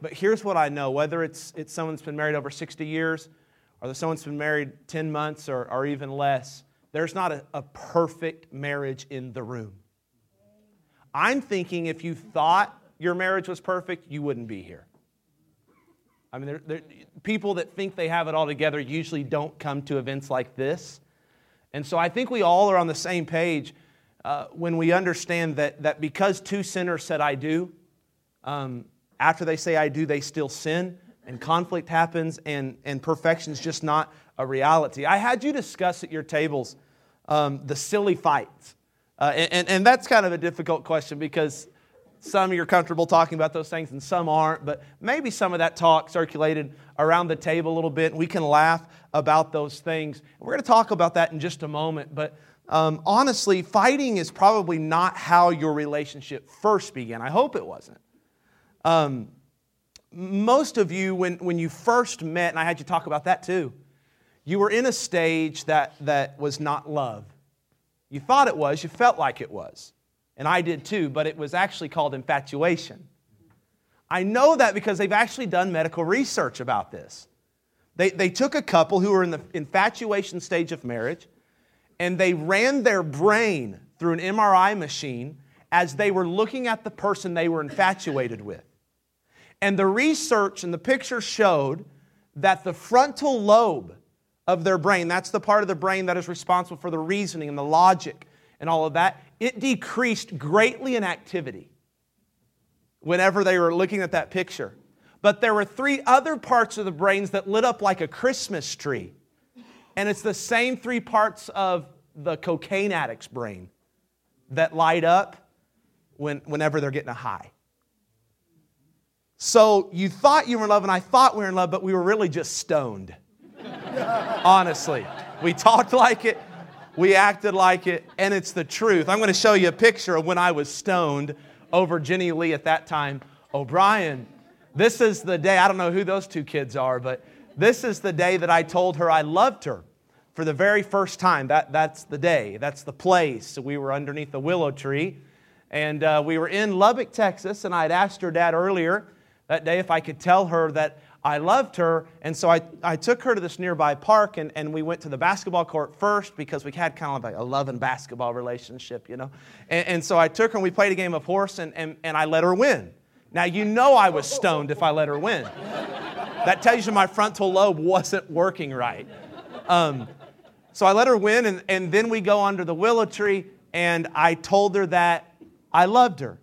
but here's what I know whether it's, it's someone that's been married over 60 years or someone's been married 10 months or, or even less, there's not a, a perfect marriage in the room. I'm thinking if you thought your marriage was perfect, you wouldn't be here. I mean, they're, they're, people that think they have it all together usually don't come to events like this. And so I think we all are on the same page uh, when we understand that, that because two sinners said, I do, um, after they say I do, they still sin, and conflict happens, and, and perfection is just not a reality. I had you discuss at your tables um, the silly fights. Uh, and, and that's kind of a difficult question because some you're comfortable talking about those things and some aren't, but maybe some of that talk circulated around the table a little bit. And we can laugh about those things. We're going to talk about that in just a moment, but um, honestly, fighting is probably not how your relationship first began. I hope it wasn't. Um, most of you, when, when you first met, and I had you talk about that too, you were in a stage that, that was not love. You thought it was, you felt like it was. And I did too, but it was actually called infatuation. I know that because they've actually done medical research about this. They, they took a couple who were in the infatuation stage of marriage and they ran their brain through an MRI machine as they were looking at the person they were infatuated with. And the research and the picture showed that the frontal lobe of their brain, that's the part of the brain that is responsible for the reasoning and the logic and all of that, it decreased greatly in activity whenever they were looking at that picture. But there were three other parts of the brains that lit up like a Christmas tree. And it's the same three parts of the cocaine addict's brain that light up when, whenever they're getting a high. So you thought you were in love, and I thought we were in love, but we were really just stoned. Honestly. We talked like it, we acted like it, and it's the truth. I'm going to show you a picture of when I was stoned over Jenny Lee at that time. O'Brien, this is the day, I don't know who those two kids are, but this is the day that I told her I loved her for the very first time. That, that's the day, that's the place. So we were underneath the willow tree, and uh, we were in Lubbock, Texas, and I had asked her dad earlier that day if I could tell her that I loved her, and so I, I took her to this nearby park, and, and we went to the basketball court first because we had kind of like a love and basketball relationship, you know. And, and so I took her, and we played a game of horse, and, and, and I let her win. Now, you know I was stoned if I let her win. That tells you my frontal lobe wasn't working right. Um, so I let her win, and, and then we go under the willow tree, and I told her that I loved her.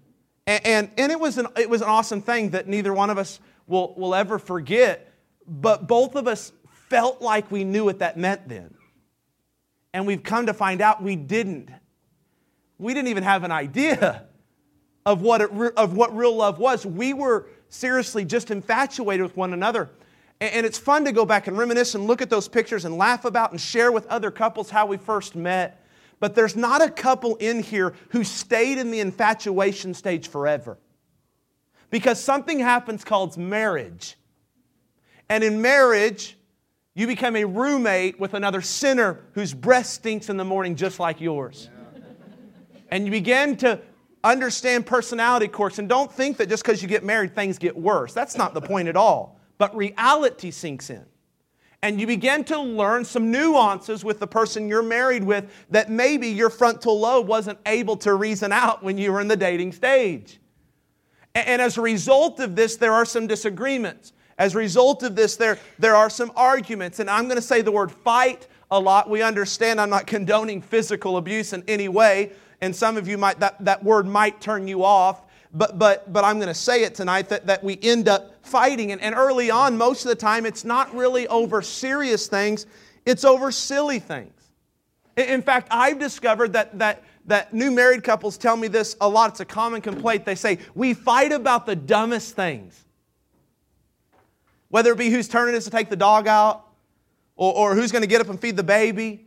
And, and, and it, was an, it was an awesome thing that neither one of us will, will ever forget. But both of us felt like we knew what that meant then. And we've come to find out we didn't. We didn't even have an idea of what, it, of what real love was. We were seriously just infatuated with one another. And it's fun to go back and reminisce and look at those pictures and laugh about and share with other couples how we first met. But there's not a couple in here who stayed in the infatuation stage forever. Because something happens called marriage. And in marriage, you become a roommate with another sinner whose breath stinks in the morning just like yours. And you begin to understand personality quirks. And don't think that just because you get married, things get worse. That's not the point at all. But reality sinks in. And you begin to learn some nuances with the person you're married with that maybe your frontal lobe wasn't able to reason out when you were in the dating stage. And as a result of this, there are some disagreements. As a result of this, there, there are some arguments. And I'm going to say the word fight a lot. We understand I'm not condoning physical abuse in any way. And some of you might, that, that word might turn you off. But, but, but I'm going to say it tonight that, that we end up fighting. And, and early on, most of the time, it's not really over serious things, it's over silly things. In fact, I've discovered that, that that new married couples tell me this a lot. It's a common complaint. They say, We fight about the dumbest things. Whether it be whose turn it is to take the dog out, or, or who's going to get up and feed the baby,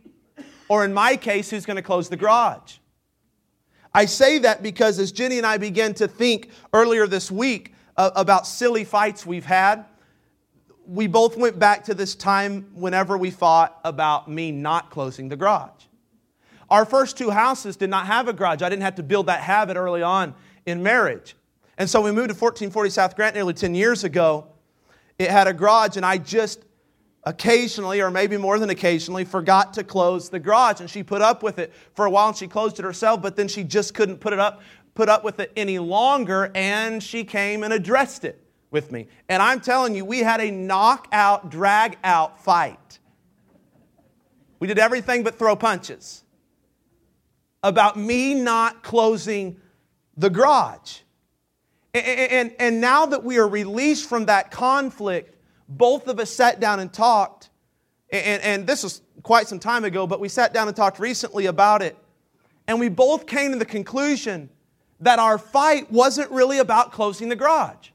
or in my case, who's going to close the garage. I say that because as Jenny and I began to think earlier this week uh, about silly fights we've had, we both went back to this time whenever we fought about me not closing the garage. Our first two houses did not have a garage. I didn't have to build that habit early on in marriage. And so we moved to 1440 South Grant nearly 10 years ago. It had a garage, and I just occasionally, or maybe more than occasionally, forgot to close the garage. And she put up with it for a while and she closed it herself, but then she just couldn't put it up, put up with it any longer, and she came and addressed it with me. And I'm telling you, we had a knockout, drag out fight. We did everything but throw punches about me not closing the garage. And, and, and now that we are released from that conflict, both of us sat down and talked. And, and this was quite some time ago, but we sat down and talked recently about it. And we both came to the conclusion that our fight wasn't really about closing the garage.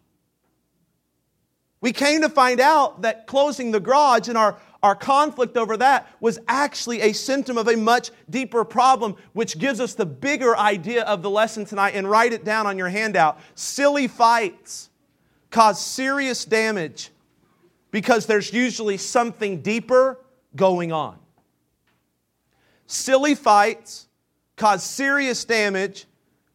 We came to find out that closing the garage and our, our conflict over that was actually a symptom of a much deeper problem, which gives us the bigger idea of the lesson tonight. And write it down on your handout. Silly fights cause serious damage because there's usually something deeper going on. Silly fights cause serious damage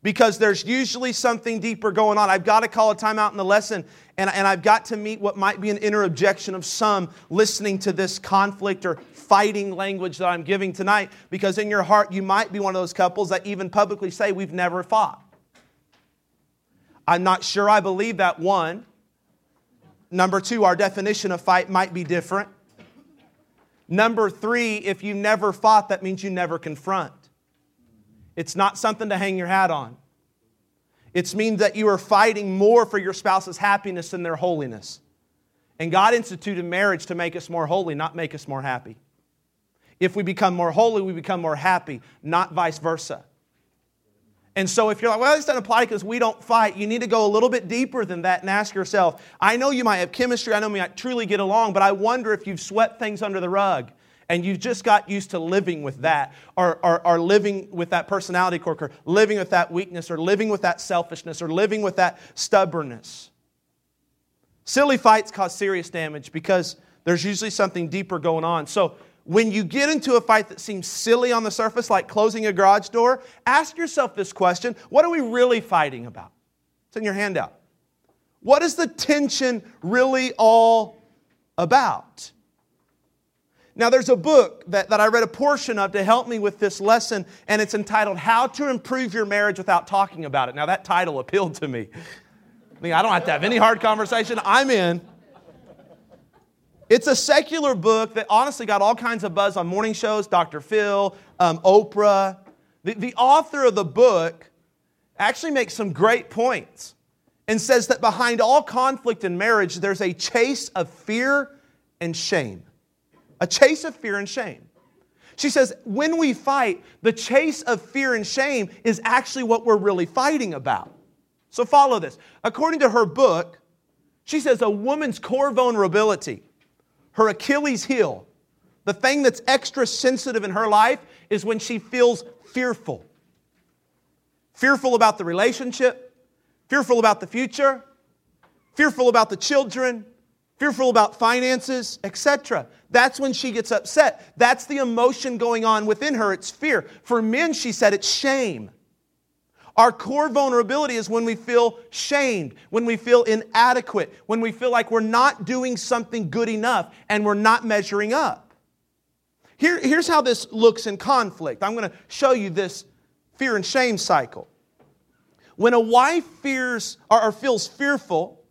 because there's usually something deeper going on. I've got to call a timeout in the lesson, and, and I've got to meet what might be an inner objection of some listening to this conflict or fighting language that I'm giving tonight, because in your heart, you might be one of those couples that even publicly say, We've never fought. I'm not sure I believe that, one. Number two, our definition of fight might be different. Number three, if you never fought, that means you never confront. It's not something to hang your hat on. It means that you are fighting more for your spouse's happiness than their holiness. And God instituted marriage to make us more holy, not make us more happy. If we become more holy, we become more happy, not vice versa. And so if you're like, well, this doesn't apply because we don't fight, you need to go a little bit deeper than that and ask yourself, I know you might have chemistry, I know we might truly get along, but I wonder if you've swept things under the rug and you've just got used to living with that, or, or, or living with that personality quirk, or living with that weakness, or living with that selfishness, or living with that stubbornness. Silly fights cause serious damage because there's usually something deeper going on. So when you get into a fight that seems silly on the surface, like closing a garage door, ask yourself this question What are we really fighting about? It's in your handout. What is the tension really all about? Now, there's a book that, that I read a portion of to help me with this lesson, and it's entitled How to Improve Your Marriage Without Talking About It. Now, that title appealed to me. I mean, I don't have to have any hard conversation, I'm in. It's a secular book that honestly got all kinds of buzz on morning shows, Dr. Phil, um, Oprah. The, the author of the book actually makes some great points and says that behind all conflict in marriage, there's a chase of fear and shame. A chase of fear and shame. She says, when we fight, the chase of fear and shame is actually what we're really fighting about. So follow this. According to her book, she says a woman's core vulnerability her Achilles heel, the thing that's extra sensitive in her life, is when she feels fearful. Fearful about the relationship, fearful about the future, fearful about the children, fearful about finances, etc. That's when she gets upset. That's the emotion going on within her. It's fear. For men, she said, it's shame. Our core vulnerability is when we feel shamed, when we feel inadequate, when we feel like we're not doing something good enough and we're not measuring up. Here, here's how this looks in conflict. I'm going to show you this fear and shame cycle. When a wife fears or, or feels fearful,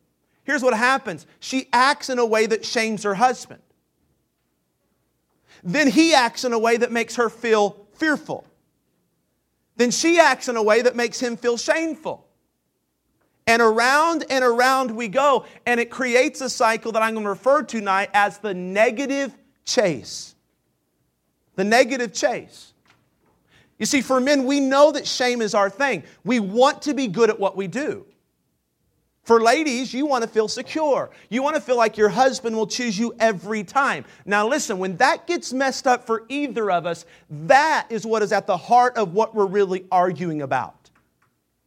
here's what happens she acts in a way that shames her husband. Then he acts in a way that makes her feel fearful then she acts in a way that makes him feel shameful. And around and around we go, and it creates a cycle that I'm going to refer to tonight as the negative chase. The negative chase. You see, for men, we know that shame is our thing. We want to be good at what we do. For ladies, you want to feel secure. You want to feel like your husband will choose you every time. Now, listen, when that gets messed up for either of us, that is what is at the heart of what we're really arguing about.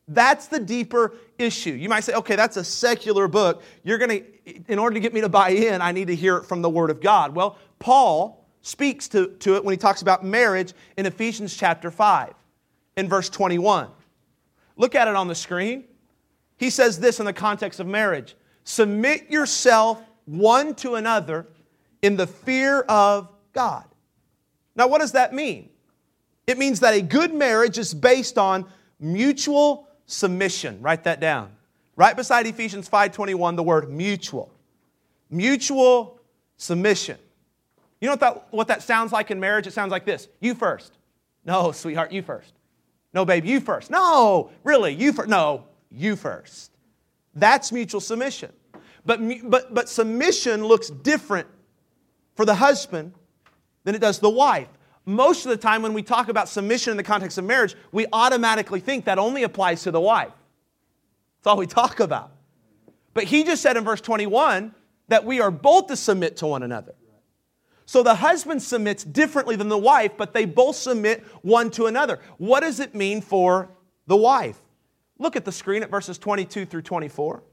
That's the deeper issue. You might say, okay, that's a secular book. You're going to, in order to get me to buy in, I need to hear it from the Word of God. Well, Paul speaks to, to it when he talks about marriage in Ephesians chapter 5, in verse 21. Look at it on the screen. He says this in the context of marriage Submit yourself one to another in the fear of God. Now, what does that mean? It means that a good marriage is based on mutual submission. Write that down. Right beside Ephesians 5:21 the word mutual. Mutual submission. You know what that, what that sounds like in marriage? It sounds like this. You first. No, sweetheart, you first. No, babe, you first. No, really, you first. No, you first. That's mutual submission. But, but, but submission looks different for the husband than it does the wife. Most of the time, when we talk about submission in the context of marriage, we automatically think that only applies to the wife. That's all we talk about. But he just said in verse 21 that we are both to submit to one another. So the husband submits differently than the wife, but they both submit one to another. What does it mean for the wife? Look at the screen at verses 22 through 24.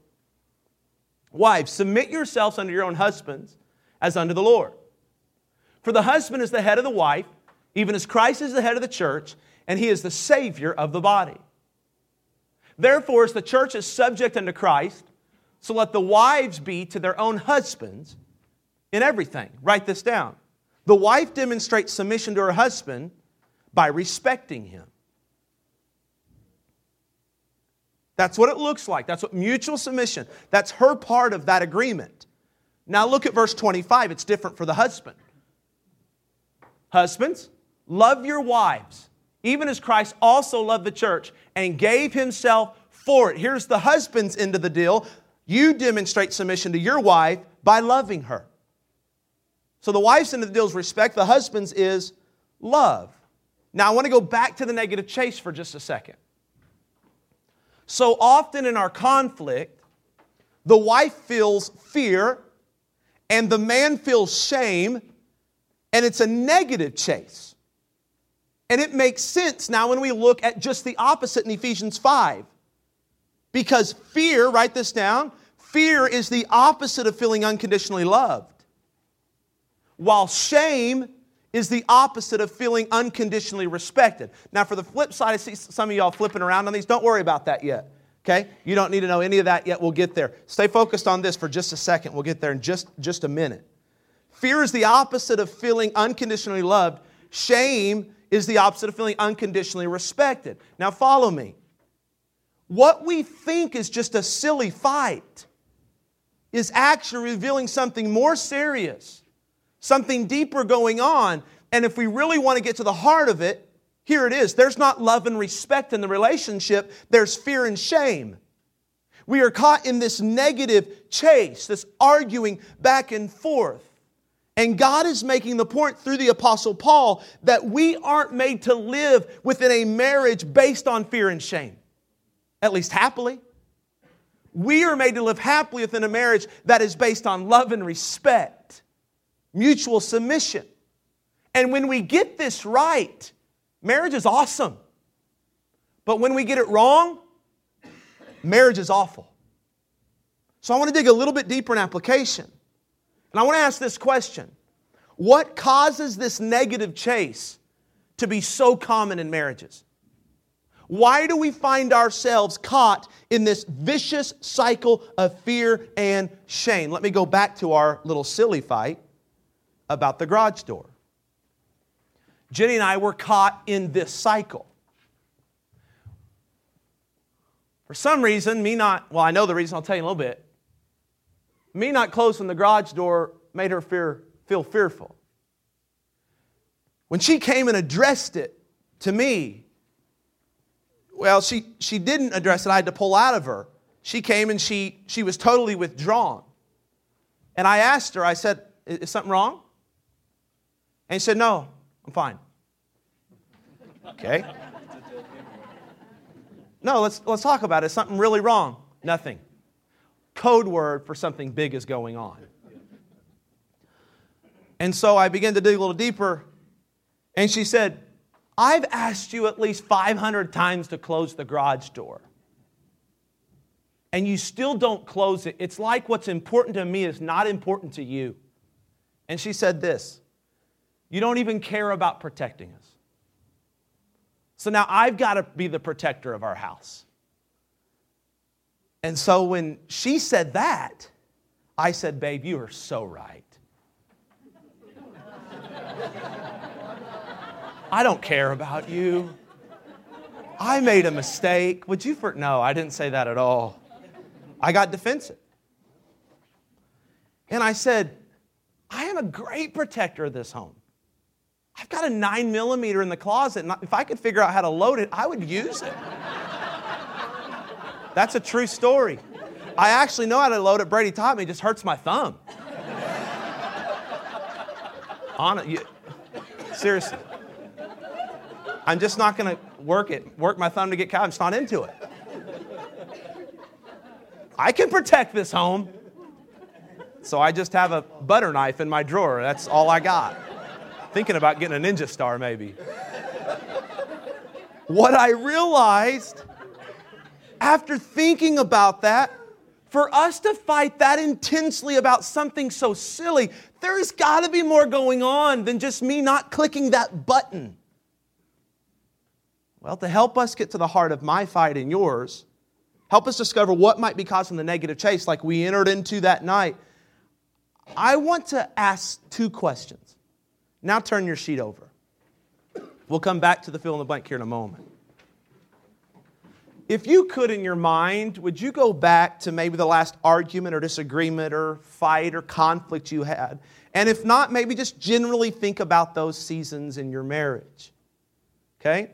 Wives, submit yourselves unto your own husbands as unto the Lord. For the husband is the head of the wife, even as Christ is the head of the church, and he is the Savior of the body. Therefore, as the church is subject unto Christ, so let the wives be to their own husbands in everything. Write this down. The wife demonstrates submission to her husband by respecting him. That's what it looks like. That's what mutual submission. That's her part of that agreement. Now look at verse 25. It's different for the husband. Husbands, love your wives, even as Christ also loved the church and gave himself for it. Here's the husband's end of the deal. You demonstrate submission to your wife by loving her. So the wife's end of the deal is respect, the husband's is love. Now I want to go back to the negative chase for just a second. So often in our conflict, the wife feels fear and the man feels shame, and it's a negative chase. And it makes sense now when we look at just the opposite in Ephesians 5. Because fear, write this down, fear is the opposite of feeling unconditionally loved while shame is the opposite of feeling unconditionally respected. Now, for the flip side, I see some of y'all flipping around on these. Don't worry about that yet. Okay? You don't need to know any of that yet. We'll get there. Stay focused on this for just a second. We'll get there in just, just a minute. Fear is the opposite of feeling unconditionally loved. Shame is the opposite of feeling unconditionally respected. Now, follow me. What we think is just a silly fight is actually revealing something more serious something deeper going on. And if we really want to get to the heart of it, here it is. There's not love and respect in the relationship, there's fear and shame. We are caught in this negative chase, this arguing back and forth. And God is making the point through the Apostle Paul that we aren't made to live within a marriage based on fear and shame, at least happily. We are made to live happily within a marriage that is based on love and respect mutual submission. And when we get this right, marriage is awesome. But when we get it wrong, marriage is awful. So I want to dig a little bit deeper in application. And I want to ask this question What causes this negative chase to be so common in marriages? Why do we find ourselves caught in this vicious cycle of fear and shame? Let me go back to our little silly fight about the garage door. Jenny and I were caught in this cycle. For some reason, me not, well, I know the reason, I'll tell you in a little bit. Me not closing the garage door made her fear, feel fearful. When she came and addressed it to me, well, she, she didn't address it. I had to pull out of her. She came and she, she was totally withdrawn. And I asked her, I said, Is something wrong? And he said, No, I'm fine. Okay. No, let's, let's talk about it. something really wrong? Nothing. Code word for something big is going on. And so I began to dig a little deeper, and she said, I've asked you at least 500 times to close the garage door. And you still don't close it. It's like what's important to me is not important to you. And she said this you don't even care about protecting us. So now I've got to be the protector of our house. And so when she said that, I said, Babe, you are so right. I don't care about you. I made a mistake. Would you for no, I didn't say that at all. I got defensive. And I said, I am a great protector of this home. I've got a nine millimeter in the closet, and if I could figure out how to load it, I would use it. That's a true story. I actually know how to load it. Brady taught me. It just hurts my thumb. On it, seriously. I'm just not to work it, work my thumb to get cow. I'm just not into it. I can protect this home. So I just have a butter knife in my drawer. That's all I got. Thinking about getting a ninja star, maybe. What I realized after thinking about that, for us to fight that intensely about something so silly, there has got to be more going on than just me not clicking that button. Well, to help us get to the heart of my fight and yours, help us discover what might be causing the negative chase like we entered into that night, I want to ask two questions. Now turn your sheet over. We'll come back to the fill in the blank here in a moment. If you could, in your mind, would you go back to maybe the last argument or disagreement or fight or conflict you had? And if not, maybe just generally think about those seasons in your marriage. Okay?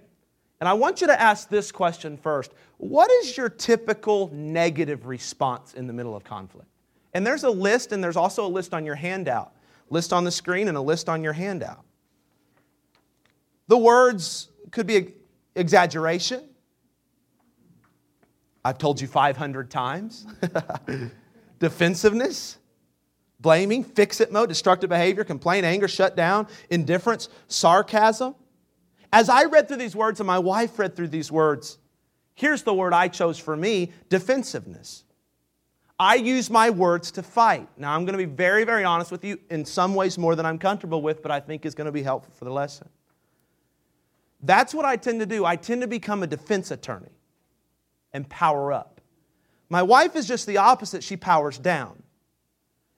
And I want you to ask this question first What is your typical negative response in the middle of conflict? And there's a list, and there's also a list on your handout. List on the screen and a list on your handout. The words could be exaggeration. I've told you 500 times. Defensiveness, blaming, fix it mode, destructive behavior, complaint, anger, shut down, indifference, sarcasm. As I read through these words and my wife read through these words, here's the word I chose for me defensiveness. I use my words to fight. Now, I'm going to be very, very honest with you, in some ways more than I'm comfortable with, but I think is going to be helpful for the lesson. That's what I tend to do. I tend to become a defense attorney and power up. My wife is just the opposite, she powers down.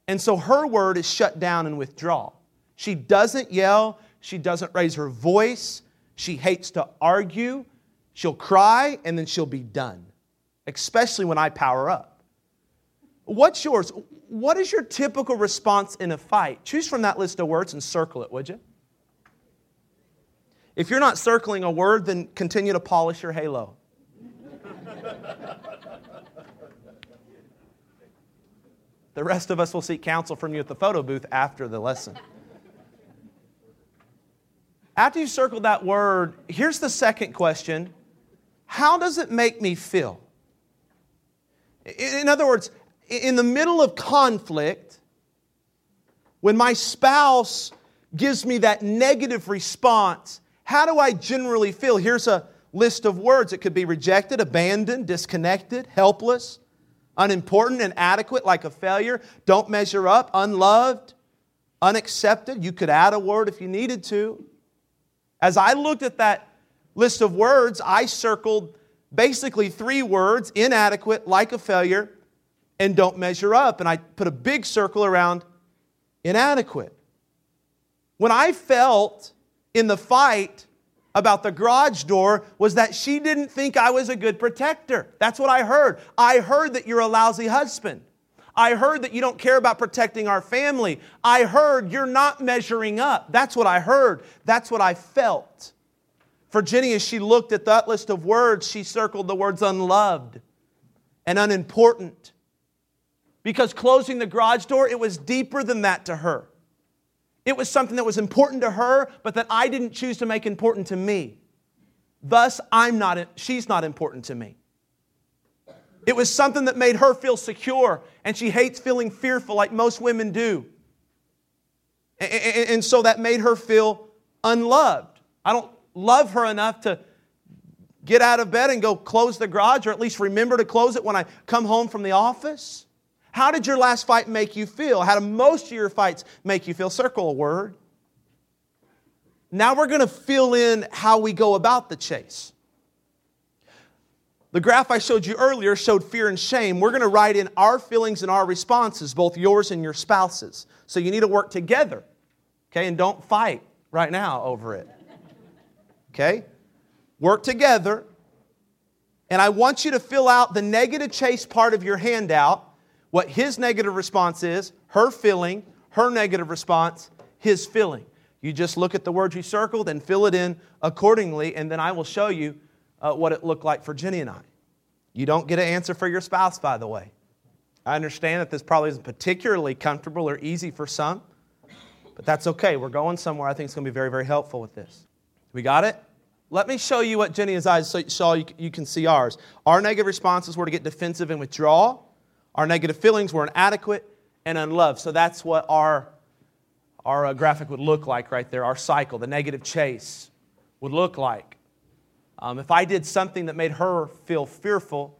And so her word is shut down and withdraw. She doesn't yell, she doesn't raise her voice, she hates to argue, she'll cry, and then she'll be done, especially when I power up. What's yours? What is your typical response in a fight? Choose from that list of words and circle it, would you? If you're not circling a word, then continue to polish your halo. the rest of us will seek counsel from you at the photo booth after the lesson. After you circled that word, here's the second question How does it make me feel? In other words, in the middle of conflict, when my spouse gives me that negative response, how do I generally feel? Here's a list of words it could be rejected, abandoned, disconnected, helpless, unimportant, inadequate, like a failure, don't measure up, unloved, unaccepted. You could add a word if you needed to. As I looked at that list of words, I circled basically three words inadequate, like a failure, and don't measure up. And I put a big circle around inadequate. When I felt in the fight about the garage door was that she didn't think I was a good protector. That's what I heard. I heard that you're a lousy husband. I heard that you don't care about protecting our family. I heard you're not measuring up. That's what I heard. That's what I felt. For Jenny, as she looked at that list of words, she circled the words unloved and unimportant because closing the garage door, it was deeper than that to her. It was something that was important to her, but that I didn't choose to make important to me. Thus, I'm not, she's not important to me. It was something that made her feel secure, and she hates feeling fearful like most women do. And so that made her feel unloved. I don't love her enough to get out of bed and go close the garage, or at least remember to close it when I come home from the office. How did your last fight make you feel? How do most of your fights make you feel? Circle a word. Now we're going to fill in how we go about the chase. The graph I showed you earlier showed fear and shame. We're going to write in our feelings and our responses, both yours and your spouse's. So you need to work together, okay? And don't fight right now over it, okay? Work together. And I want you to fill out the negative chase part of your handout, what his negative response is, her feeling, her negative response, his feeling. You just look at the words you circled and fill it in accordingly, and then I will show you uh, what it looked like for Jenny and I. You don't get an answer for your spouse, by the way. I understand that this probably isn't particularly comfortable or easy for some, but that's okay. We're going somewhere. I think it's going to be very, very helpful with this. We got it? Let me show you what Jenny and I saw. You can see ours. Our negative responses were to get defensive and withdraw. Our negative feelings were inadequate and unloved. So that's what our, our uh, graphic would look like right there. Our cycle, the negative chase, would look like. Um, if I did something that made her feel fearful,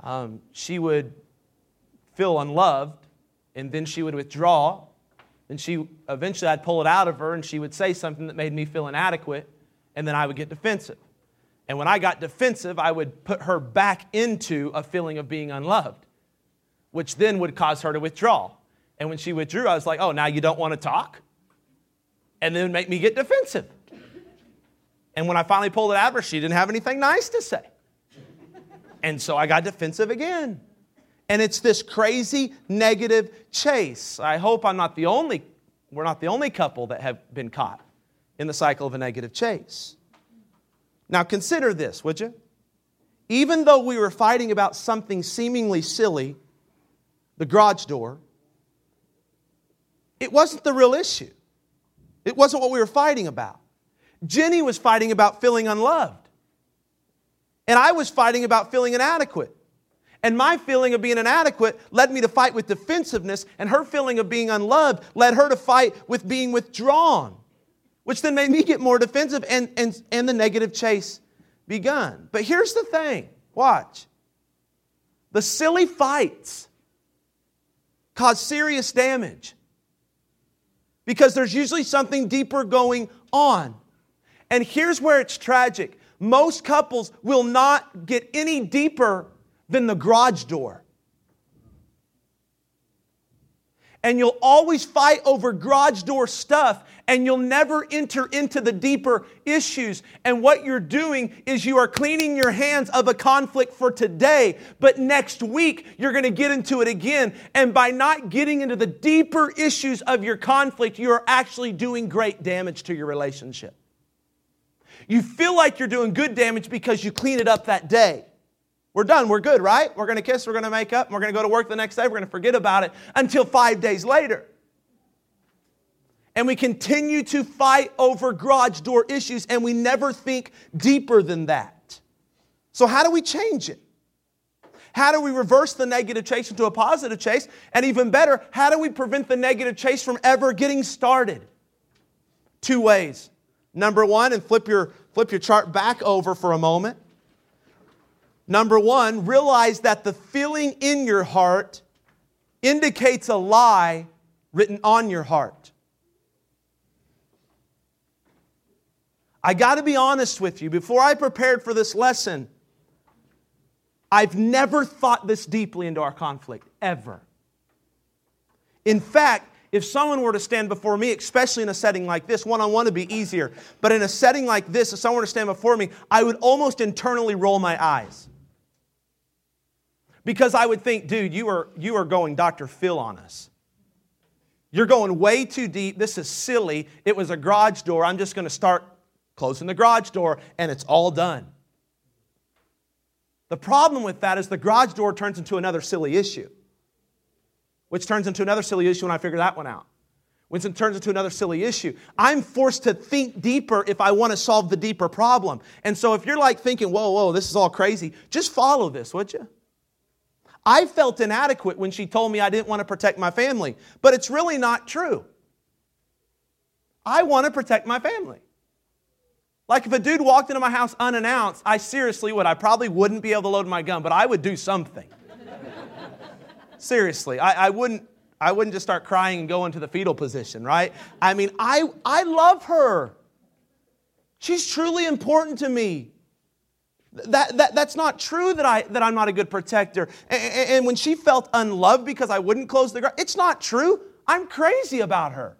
um, she would feel unloved, and then she would withdraw. And she eventually I'd pull it out of her, and she would say something that made me feel inadequate, and then I would get defensive. And when I got defensive, I would put her back into a feeling of being unloved, which then would cause her to withdraw. And when she withdrew, I was like, oh, now you don't want to talk? And then make me get defensive. And when I finally pulled it out of her, she didn't have anything nice to say. And so I got defensive again. And it's this crazy negative chase. I hope I'm not the only, we're not the only couple that have been caught in the cycle of a negative chase. Now consider this, would you? Even though we were fighting about something seemingly silly, the garage door, it wasn't the real issue. It wasn't what we were fighting about. Jenny was fighting about feeling unloved. And I was fighting about feeling inadequate. And my feeling of being inadequate led me to fight with defensiveness, and her feeling of being unloved led her to fight with being withdrawn, which then made me get more defensive and, and, and the negative chase begun. But here's the thing watch. The silly fights cause serious damage because there's usually something deeper going on. And here's where it's tragic most couples will not get any deeper than the garage door. And you'll always fight over garage door stuff, and you'll never enter into the deeper issues. And what you're doing is you are cleaning your hands of a conflict for today, but next week you're going to get into it again. And by not getting into the deeper issues of your conflict, you are actually doing great damage to your relationship. You feel like you're doing good damage because you clean it up that day. We're done. We're good, right? We're going to kiss, we're going to make up, we're going to go to work the next day. We're going to forget about it until five days later. And we continue to fight over garage door issues, and we never think deeper than that. So, how do we change it? How do we reverse the negative chase into a positive chase? And even better, how do we prevent the negative chase from ever getting started? Two ways. Number one, and flip your, flip your chart back over for a moment. Number one, realize that the feeling in your heart indicates a lie written on your heart. I got to be honest with you. Before I prepared for this lesson, I've never thought this deeply into our conflict, ever. In fact, if someone were to stand before me, especially in a setting like this, one on one would be easier. But in a setting like this, if someone were to stand before me, I would almost internally roll my eyes. Because I would think, dude, you are, you are going Dr. Phil on us. You're going way too deep. This is silly. It was a garage door. I'm just going to start closing the garage door, and it's all done. The problem with that is the garage door turns into another silly issue which turns into another silly issue when I figure that one out. Which it turns into another silly issue. I'm forced to think deeper if I want to solve the deeper problem. And so if you're like thinking, whoa, whoa, this is all crazy, just follow this, would you? I felt inadequate when she told me I didn't want to protect my family, but it's really not true. I want to protect my family. Like if a dude walked into my house unannounced, I seriously would. I probably wouldn't be able to load my gun, but I would do something. Seriously, I, I, wouldn't, I wouldn't just start crying and go into the fetal position, right? I mean, I, I love her. She's truly important to me. That, that, that's not true that, I, that I'm not a good protector. And, and when she felt unloved because I wouldn't close the garage, it's not true. I'm crazy about her.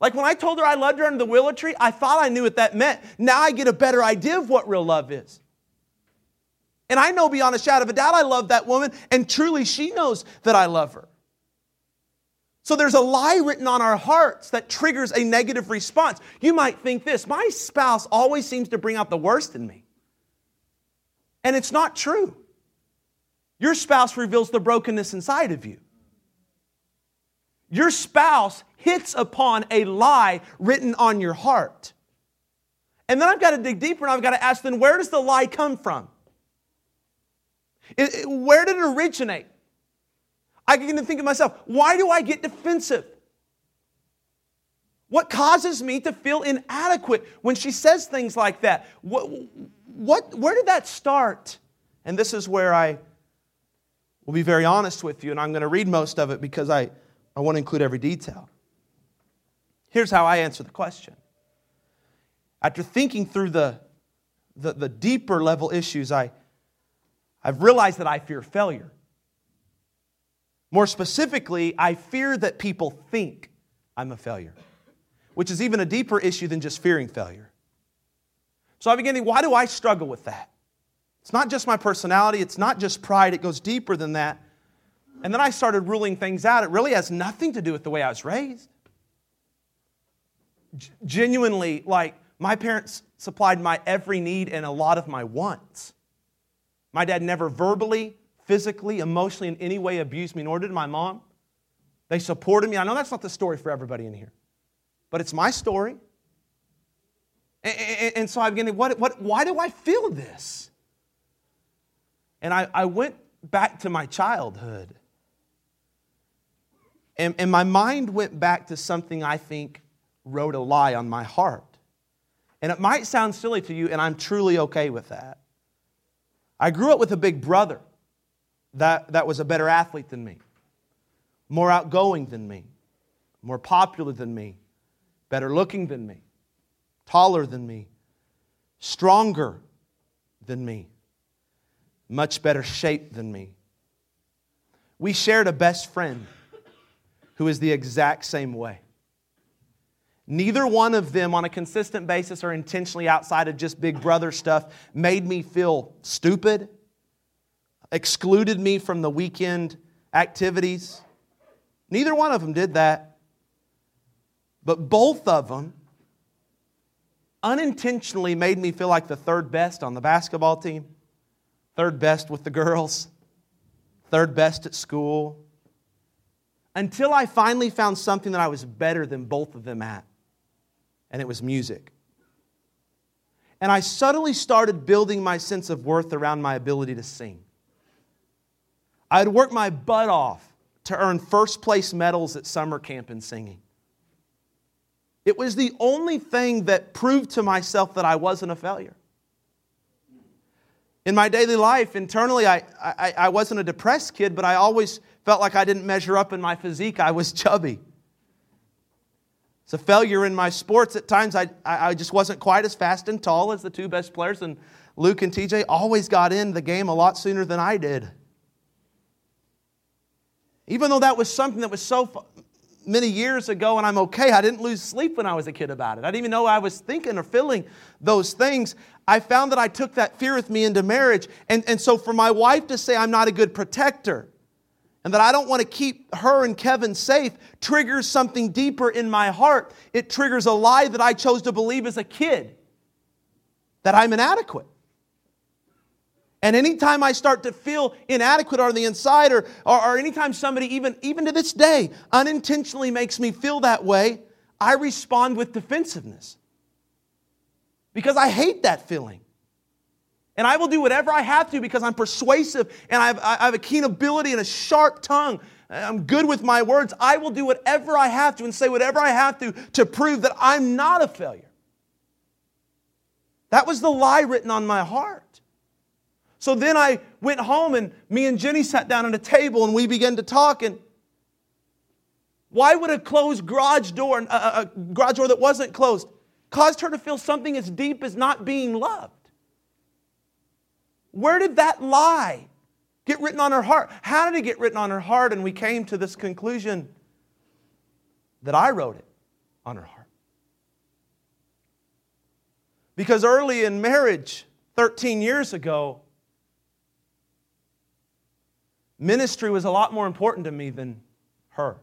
Like when I told her I loved her under the willow tree, I thought I knew what that meant. Now I get a better idea of what real love is. And I know beyond a shadow of a doubt I love that woman, and truly she knows that I love her. So there's a lie written on our hearts that triggers a negative response. You might think this my spouse always seems to bring out the worst in me. And it's not true. Your spouse reveals the brokenness inside of you. Your spouse hits upon a lie written on your heart. And then I've got to dig deeper and I've got to ask then where does the lie come from? It, it, where did it originate? I begin to think of myself, why do I get defensive? What causes me to feel inadequate when she says things like that? What, what, where did that start? And this is where I will be very honest with you, and I'm going to read most of it because I, I want to include every detail. Here's how I answer the question. After thinking through the, the, the deeper level issues, I, I've realized that I fear failure. More specifically, I fear that people think I'm a failure, which is even a deeper issue than just fearing failure. So I began to, why do I struggle with that? It's not just my personality, it's not just pride, it goes deeper than that. And then I started ruling things out. It really has nothing to do with the way I was raised. G- genuinely, like, my parents supplied my every need and a lot of my wants. My dad never verbally, physically, emotionally, in any way abused me, nor did my mom. They supported me. I know that's not the story for everybody in here, but it's my story. And, and, and so I began to, what, what, why do I feel this? And I, I went back to my childhood. And, and my mind went back to something I think wrote a lie on my heart. And it might sound silly to you, and I'm truly okay with that. I grew up with a big brother that, that was a better athlete than me, more outgoing than me, more popular than me, better looking than me, taller than me, stronger than me, much better shaped than me. We shared a best friend who is the exact same way. Neither one of them, on a consistent basis or intentionally outside of just big brother stuff, made me feel stupid, excluded me from the weekend activities. Neither one of them did that. But both of them unintentionally made me feel like the third best on the basketball team, third best with the girls, third best at school, until I finally found something that I was better than both of them at and it was music. And I suddenly started building my sense of worth around my ability to sing. I had worked my butt off to earn first place medals at summer camp in singing. It was the only thing that proved to myself that I wasn't a failure. In my daily life, internally, I, I, I wasn't a depressed kid, but I always felt like I didn't measure up in my physique. I was chubby. It's a failure in my sports. At times, I, I just wasn't quite as fast and tall as the two best players, and Luke and TJ always got in the game a lot sooner than I did. Even though that was something that was so many years ago and I'm okay, I didn't lose sleep when I was a kid about it. I didn't even know I was thinking or feeling those things. I found that I took that fear with me into marriage. And, and so for my wife to say I'm not a good protector, and that I don't want to keep her and Kevin safe triggers something deeper in my heart. It triggers a lie that I chose to believe as a kid that I'm inadequate. And anytime I start to feel inadequate on the inside, or, or, or, anytime somebody, even, even to this day, unintentionally makes me feel that way, I respond with defensiveness. Because I hate that feeling. And I will do whatever I have to because I'm persuasive and I have, I have a keen ability and a sharp tongue. I'm good with my words. I will do whatever I have to and say whatever I have to to prove that I'm not a failure. That was the lie written on my heart. So then I went home and me and Jenny sat down at a table and we began to talk. And why would a closed garage door, a, a garage door that wasn't closed, caused her to feel something as deep as not being loved? Where did that lie get written on her heart? How did it get written on her heart? And we came to this conclusion that I wrote it on her heart. Because early in marriage, 13 years ago, ministry was a lot more important to me than her.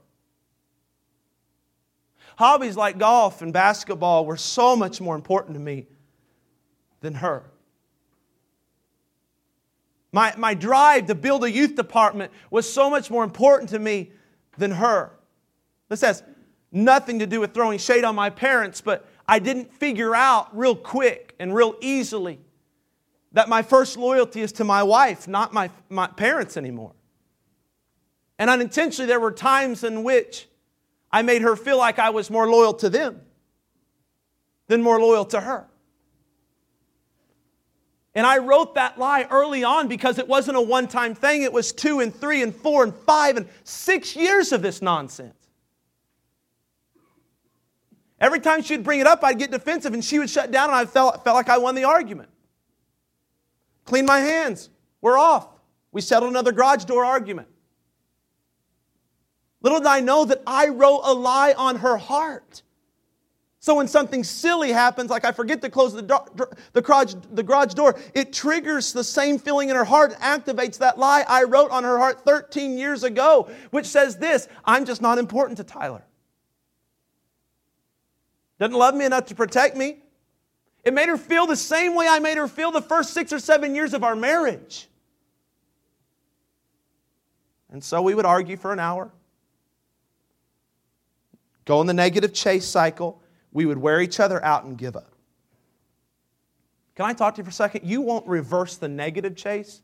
Hobbies like golf and basketball were so much more important to me than her. My, my drive to build a youth department was so much more important to me than her. This has nothing to do with throwing shade on my parents, but I didn't figure out real quick and real easily that my first loyalty is to my wife, not my, my parents anymore. And unintentionally, there were times in which I made her feel like I was more loyal to them than more loyal to her. And I wrote that lie early on because it wasn't a one time thing. It was two and three and four and five and six years of this nonsense. Every time she'd bring it up, I'd get defensive and she would shut down and I felt, felt like I won the argument. Clean my hands. We're off. We settled another garage door argument. Little did I know that I wrote a lie on her heart. So when something silly happens, like I forget to close the, do- the, garage, the garage door, it triggers the same feeling in her heart, activates that lie I wrote on her heart 13 years ago, which says this I'm just not important to Tyler. Doesn't love me enough to protect me. It made her feel the same way I made her feel the first six or seven years of our marriage. And so we would argue for an hour, go in the negative chase cycle we would wear each other out and give up. Can I talk to you for a second? You won't reverse the negative chase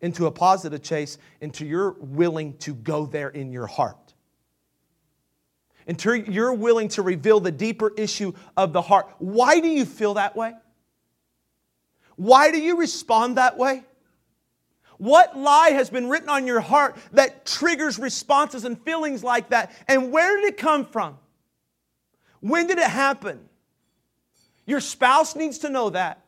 into a positive chase until you're willing to go there in your heart. Until you're willing to reveal the deeper issue of the heart. Why do you feel that way? Why do you respond that way? What lie has been written on your heart that triggers responses and feelings like that? And where did it come from? When did it happen? Your spouse needs to know that.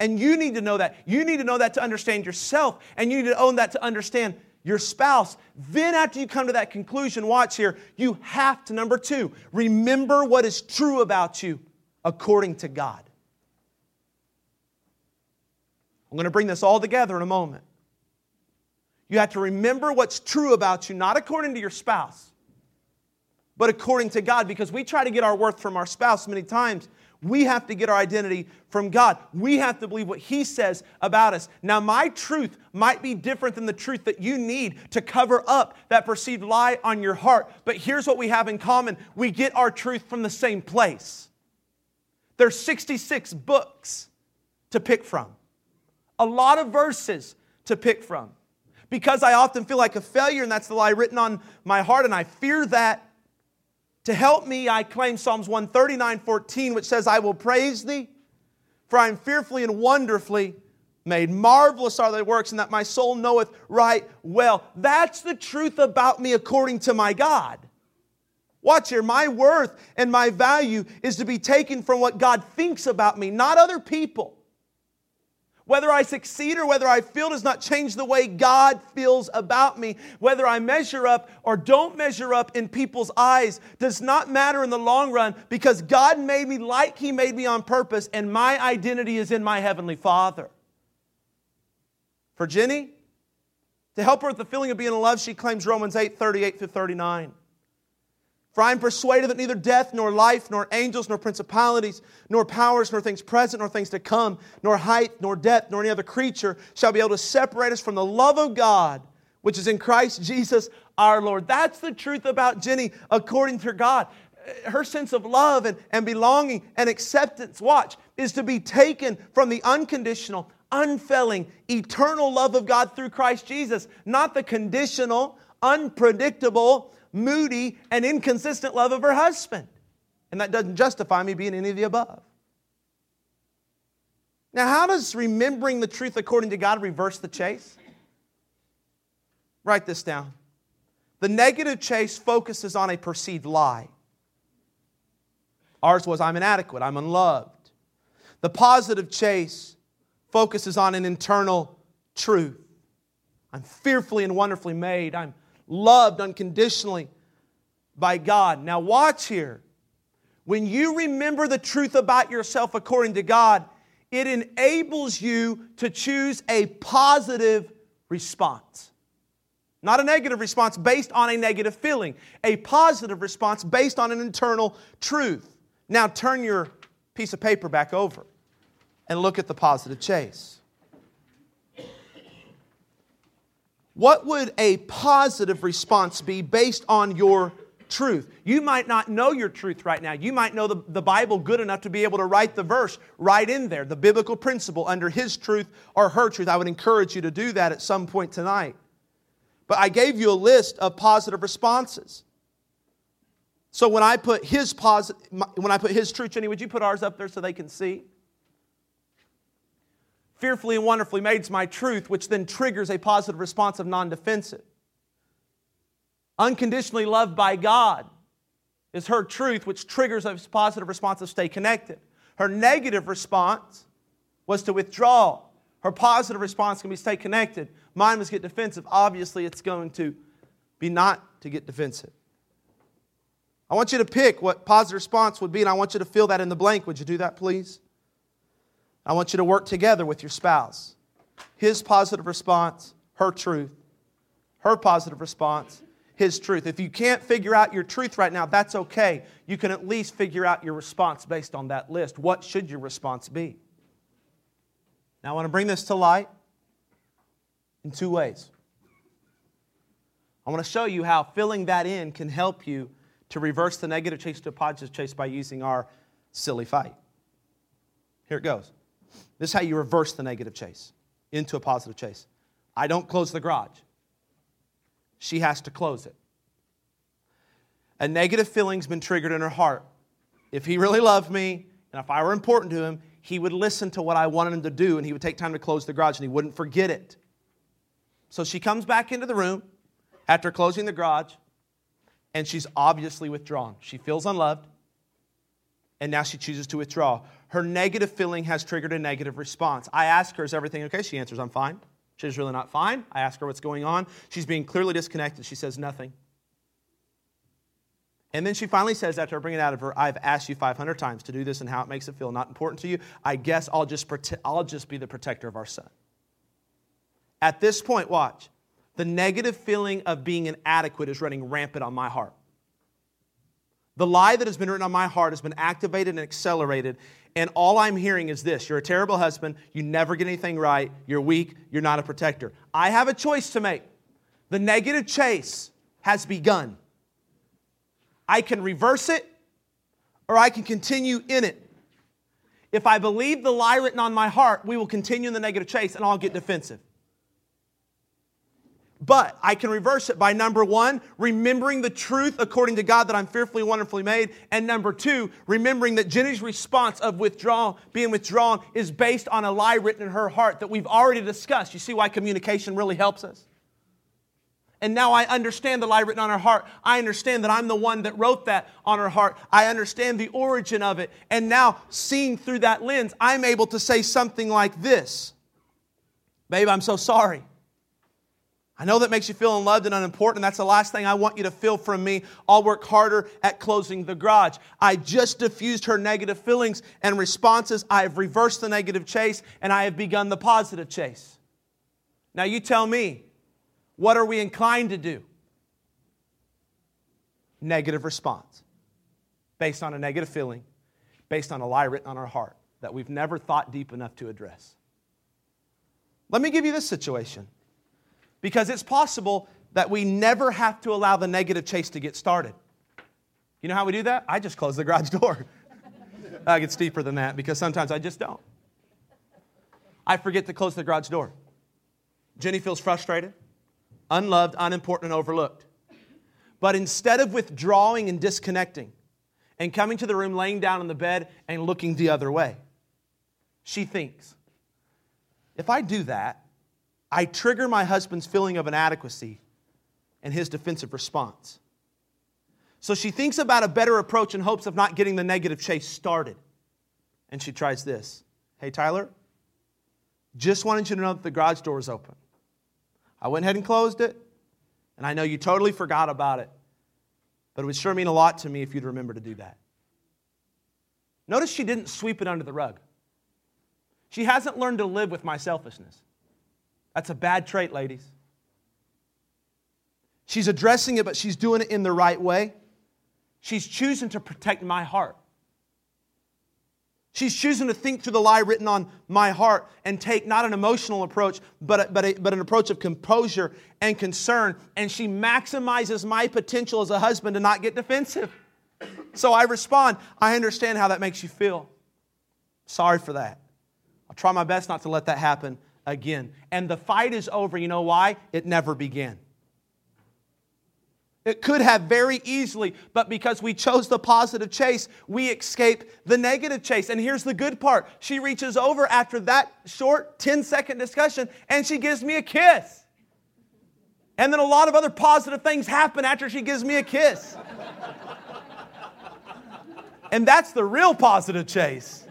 And you need to know that. You need to know that to understand yourself. And you need to own that to understand your spouse. Then, after you come to that conclusion, watch here, you have to, number two, remember what is true about you according to God. I'm going to bring this all together in a moment. You have to remember what's true about you, not according to your spouse, but according to God, because we try to get our worth from our spouse many times. We have to get our identity from God. We have to believe what He says about us. Now, my truth might be different than the truth that you need to cover up that perceived lie on your heart. But here's what we have in common we get our truth from the same place. There's 66 books to pick from, a lot of verses to pick from. Because I often feel like a failure, and that's the lie written on my heart, and I fear that to help me, I claim Psalms 139 14, which says, I will praise thee, for I am fearfully and wonderfully made. Marvelous are thy works, and that my soul knoweth right well. That's the truth about me according to my God. Watch here, my worth and my value is to be taken from what God thinks about me, not other people. Whether I succeed or whether I fail does not change the way God feels about me. Whether I measure up or don't measure up in people's eyes does not matter in the long run because God made me like He made me on purpose, and my identity is in my Heavenly Father. For Jenny, to help her with the feeling of being in love, she claims Romans 8 38 through 39. For I am persuaded that neither death, nor life, nor angels, nor principalities, nor powers, nor things present, nor things to come, nor height, nor depth, nor any other creature shall be able to separate us from the love of God, which is in Christ Jesus our Lord. That's the truth about Jenny according to God. Her sense of love and, and belonging and acceptance, watch, is to be taken from the unconditional, unfailing, eternal love of God through Christ Jesus, not the conditional, unpredictable, moody, and inconsistent love of her husband. And that doesn't justify me being any of the above. Now, how does remembering the truth according to God reverse the chase? Write this down. The negative chase focuses on a perceived lie. Ours was, I'm inadequate, I'm unloved. The positive chase focuses on an internal truth. I'm fearfully and wonderfully made. I'm loved unconditionally by God. Now, watch here. When you remember the truth about yourself according to God, it enables you to choose a positive response. Not a negative response based on a negative feeling, a positive response based on an internal truth. Now, turn your piece of paper back over and look at the positive chase. What would a positive response be based on your truth? You might not know your truth right now. You might know the, the Bible good enough to be able to write the verse right in there, the biblical principle under His truth or her truth. I would encourage you to do that at some point tonight. But I gave you a list of positive responses. So when I put his positive, when I put his truth, Jenny, would you put ours up there so they can see? Fearfully and wonderfully made is my truth, which then triggers a positive response of non defensive. Unconditionally loved by God is her truth, which triggers a positive response of stay connected. Her negative response was to withdraw. Her positive response can be stay connected. Mine was get defensive. Obviously, it's going to be not to get defensive. I want you to pick what positive response would be, and I want you to fill that in the blank. Would you do that, please? I want you to work together with your spouse. His positive response, her truth. Her positive response, his truth. If you can't figure out your truth right now, that's okay. You can at least figure out your response based on that list. What should your response be? Now, I want to bring this to light in two ways. I want to show you how filling that in can help you to reverse the negative chase to a positive chase by using our silly fight. Here it goes. This is how you reverse the negative chase into a positive chase. I don't close the garage. She has to close it. A negative feeling's been triggered in her heart. If he really loved me, and if I were important to him, he would listen to what I wanted him to do, and he would take time to close the garage, and he wouldn't forget it. So she comes back into the room after closing the garage, and she's obviously withdrawn. She feels unloved, and now she chooses to withdraw her negative feeling has triggered a negative response. I ask her, Is everything okay? She answers, I'm fine. She's really not fine. I ask her what's going on. She's being clearly disconnected. She says nothing. And then she finally says, after I bring it out of her, I've asked you 500 times to do this and how it makes it feel not important to you. I guess I'll just, prote- I'll just be the protector of our son. At this point, watch. The negative feeling of being inadequate is running rampant on my heart. The lie that has been written on my heart has been activated and accelerated, and all I'm hearing is this You're a terrible husband. You never get anything right. You're weak. You're not a protector. I have a choice to make. The negative chase has begun. I can reverse it or I can continue in it. If I believe the lie written on my heart, we will continue in the negative chase and I'll get defensive. But I can reverse it by number one, remembering the truth according to God that I'm fearfully wonderfully made. And number two, remembering that Jenny's response of withdrawn, being withdrawn, is based on a lie written in her heart that we've already discussed. You see why communication really helps us? And now I understand the lie written on her heart. I understand that I'm the one that wrote that on her heart. I understand the origin of it. And now, seeing through that lens, I'm able to say something like this Babe, I'm so sorry. I know that makes you feel unloved and unimportant. That's the last thing I want you to feel from me. I'll work harder at closing the garage. I just diffused her negative feelings and responses. I have reversed the negative chase and I have begun the positive chase. Now, you tell me, what are we inclined to do? Negative response based on a negative feeling, based on a lie written on our heart that we've never thought deep enough to address. Let me give you this situation. Because it's possible that we never have to allow the negative chase to get started. You know how we do that? I just close the garage door. I get deeper than that because sometimes I just don't. I forget to close the garage door. Jenny feels frustrated, unloved, unimportant, and overlooked. But instead of withdrawing and disconnecting and coming to the room, laying down on the bed, and looking the other way, she thinks, if I do that, I trigger my husband's feeling of inadequacy and his defensive response. So she thinks about a better approach in hopes of not getting the negative chase started. And she tries this Hey, Tyler, Just wanted you to know that the garage door is open. I went ahead and closed it, and I know you totally forgot about it, but it would sure mean a lot to me if you'd remember to do that. Notice she didn't sweep it under the rug. She hasn't learned to live with my selfishness. That's a bad trait, ladies. She's addressing it, but she's doing it in the right way. She's choosing to protect my heart. She's choosing to think through the lie written on my heart and take not an emotional approach, but, a, but, a, but an approach of composure and concern. And she maximizes my potential as a husband to not get defensive. So I respond, I understand how that makes you feel. Sorry for that. I'll try my best not to let that happen again. And the fight is over. You know why? It never began. It could have very easily, but because we chose the positive chase, we escape the negative chase. And here's the good part she reaches over after that short 10 second discussion and she gives me a kiss. And then a lot of other positive things happen after she gives me a kiss. And that's the real positive chase.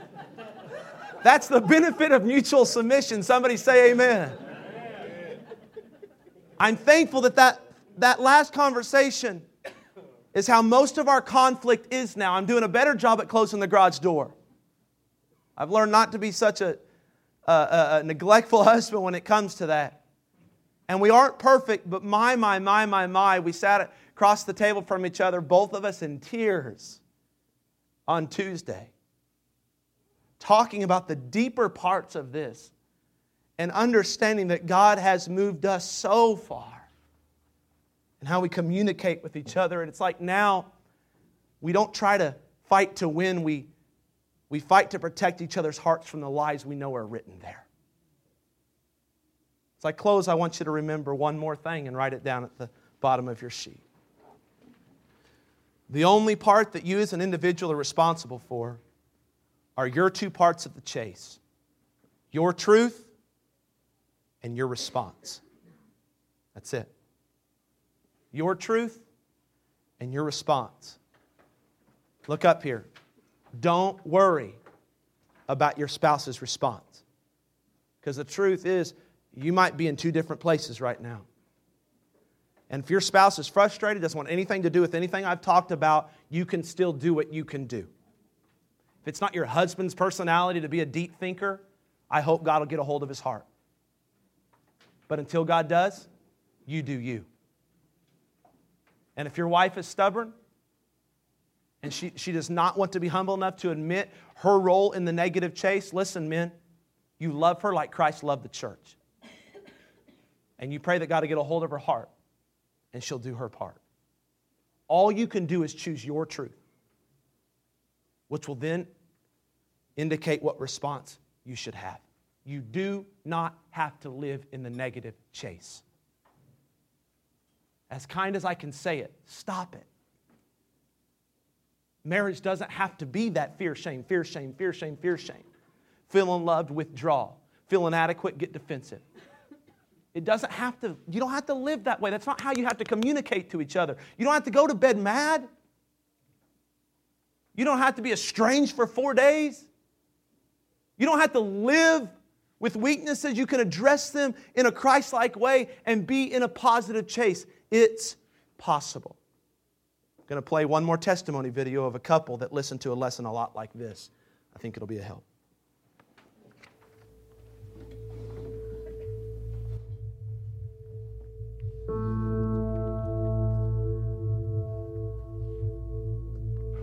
That's the benefit of mutual submission. Somebody say amen. I'm thankful that that that last conversation is how most of our conflict is now. I'm doing a better job at closing the garage door. I've learned not to be such a, a, a neglectful husband when it comes to that. And we aren't perfect, but my, my, my, my, my, we sat across the table from each other, both of us in tears on Tuesday, talking about the deeper parts of this and understanding that God has moved us so far and how we communicate with each other. And it's like now we don't try to fight to win, we, we fight to protect each other's hearts from the lies we know are written there. As I close, I want you to remember one more thing and write it down at the bottom of your sheet. The only part that you as an individual are responsible for are your two parts of the chase your truth and your response. That's it your truth and your response. Look up here. Don't worry about your spouse's response. Because the truth is, you might be in two different places right now. And if your spouse is frustrated, doesn't want anything to do with anything I've talked about, you can still do what you can do. If it's not your husband's personality to be a deep thinker, I hope God will get a hold of his heart. But until God does, you do you. And if your wife is stubborn and she, she does not want to be humble enough to admit her role in the negative chase, listen, men, you love her like Christ loved the church. And you pray that God will get a hold of her heart and she'll do her part. All you can do is choose your truth, which will then indicate what response you should have. You do not have to live in the negative chase as kind as I can say it, stop it. Marriage doesn't have to be that fear, shame, fear, shame, fear, shame, fear, shame. Feeling loved, withdraw. Feel inadequate, get defensive. It doesn't have to, you don't have to live that way. That's not how you have to communicate to each other. You don't have to go to bed mad. You don't have to be estranged for four days. You don't have to live with weaknesses. You can address them in a Christ like way and be in a positive chase. It's possible. I'm going to play one more testimony video of a couple that listened to a lesson a lot like this. I think it'll be a help.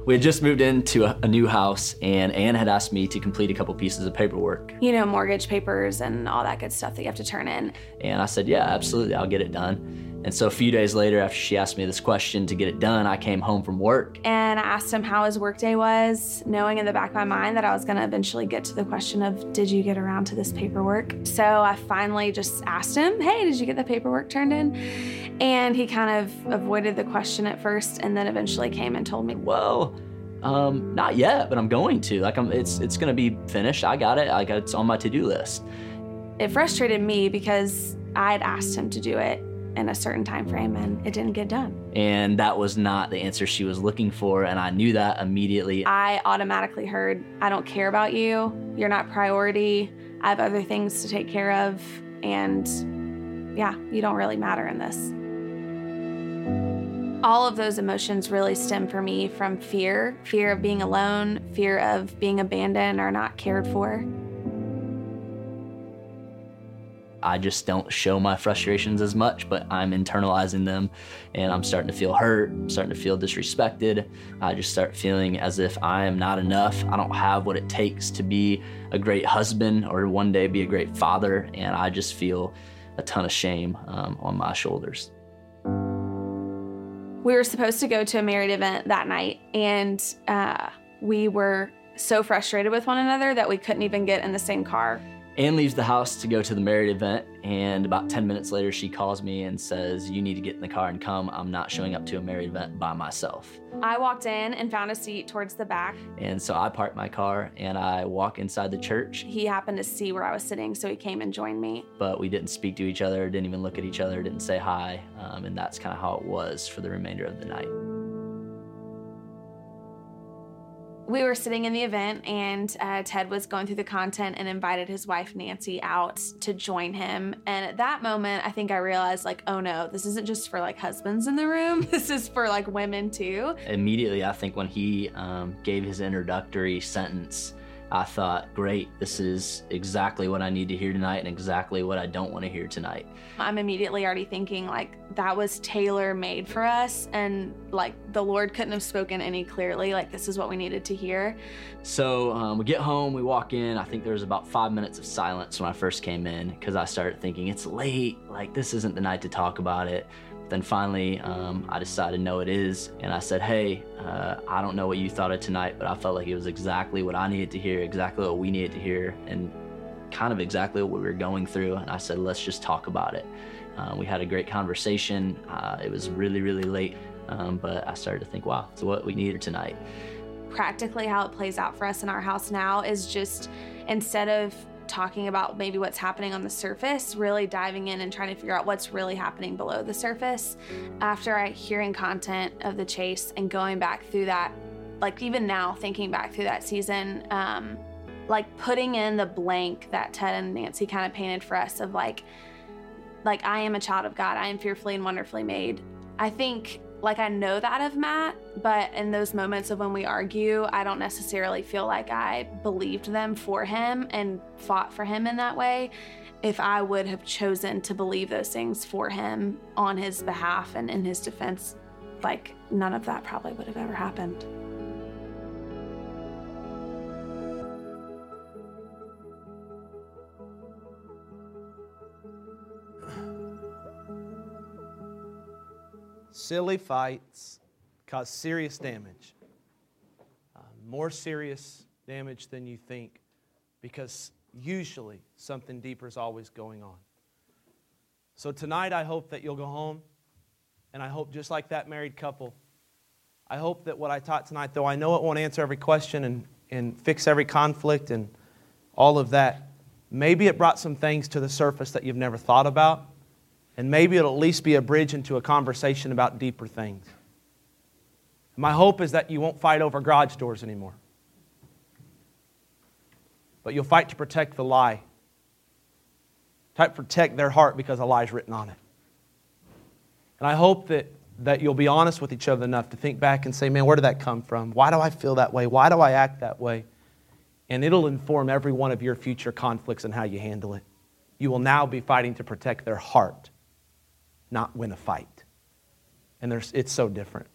We had just moved into a, a, new house, and Anne had asked me to complete a couple pieces of paperwork. You know, mortgage papers and all that good stuff that you have to turn in. And I said, Yeah, absolutely, I'll get it done. And so a few days later, after she asked me this question to get it done, I came home from work. And I asked him how his workday was, knowing in the back of my mind that I was going to eventually get to the question of, Did you get around to this paperwork? So I finally just asked him, Hey, did you get the paperwork turned in? And he kind of avoided the question at first and then eventually came and told me, Well, um, not yet, but I'm going to. Like, I'm, it's it's going to be finished. I got it. Like, it's on my to-do list. It frustrated me because I'd asked him to do it in a certain time frame and it didn't get done. And that was not the answer she was looking for and I knew that immediately. I automatically heard, I don't care about you. You're not priority. I have other things to take care of, and yeah, you don't really matter in this. All of those emotions really stem for me from fear fear of being alone, fear of being abandoned or not cared for. I just don't show my frustrations as much, but I'm internalizing them and I'm starting to feel hurt, I'm starting to feel disrespected. I just start feeling as if I am not enough. I don't have what it takes to be a great husband or one day be a great father, and I just feel a ton of shame um, on my shoulders. We were supposed to go to a married event that night, and uh, we were so frustrated with one another that we couldn't even get in the same car. Anne leaves the house to go to the married event, and about 10 minutes later, she calls me and says, You need to get in the car and come. I'm not showing up to a married event by myself. I walked in and found a seat towards the back. And so I park my car and I walk inside the church. He happened to see where I was sitting, so he came and joined me. But we didn't speak to each other, didn't even look at each other, didn't say hi. Um, and that's kind of how it was for the remainder of the night. We were sitting in the event and uh, ted was going through the content and invited his wife nancy out to join him. And at that moment i think i realized like oh no this isn't just for like husbands in the room. This is for like women too. Immediately i think when he um, gave his introductory sentence I thought, great, this is exactly what I need to hear tonight and exactly what I don't want to hear tonight. I'm immediately already thinking, like, that was tailor made for us. And, like, the Lord couldn't have spoken any clearly. Like, this is what we needed to hear. So um, we get home, we walk in. I think there was about five minutes of silence when I first came in because I started thinking, it's late. Like, this isn't the night to talk about it. Then finally, um, I decided, no, it is. And I said, hey, uh, I don't know what you thought of tonight, but I felt like it was exactly what I needed to hear, exactly what we needed to hear, and kind of exactly what we were going through. And I said, let's just talk about it. Uh, we had a great conversation. Uh, it was really, really late, um, but I started to think, wow, it's what we needed tonight. Practically, how it plays out for us in our house now is just instead of talking about maybe what's happening on the surface, really diving in and trying to figure out what's really happening below the surface. After hearing content of the chase and going back through that, like even now thinking back through that season, um, like putting in the blank that Ted and Nancy kind of painted for us of like, like I am a child of God, I am fearfully and wonderfully made. I think like I know that of Matt, but in those moments of when we argue, I don't necessarily feel like I believed them for him and fought for him in that way. If I would have chosen to believe those things for him on his behalf and in his defense, like none of that probably would have ever happened. Silly fights cause serious damage. Uh, more serious damage than you think because usually something deeper is always going on. So tonight, I hope that you'll go home, and I hope, just like that married couple, I hope that what I taught tonight, though I know it won't answer every question and, and fix every conflict and all of that, maybe it brought some things to the surface that you've never thought about and maybe it'll at least be a bridge into a conversation about deeper things. My hope is that you won't fight over garage doors anymore, but you'll fight to protect the lie. To protect their heart because a lie is written on it. And I hope that, that you'll be honest with each other enough to think back and say, man, where did that come from? Why do I feel that way? Why do I act that way? And it'll inform every one of your future conflicts and how you handle it. You will now be fighting to protect their heart not win a fight. And it's so different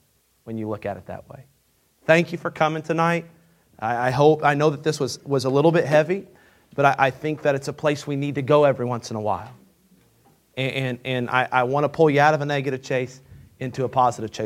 when you look at it that way. Thank you for coming tonight. I, I hope, I know that this was, was a little bit heavy, but I, I, think that it's a place we need to go every once in a while. And, and, and I, I want to pull you out of a negative chase into a positive chase.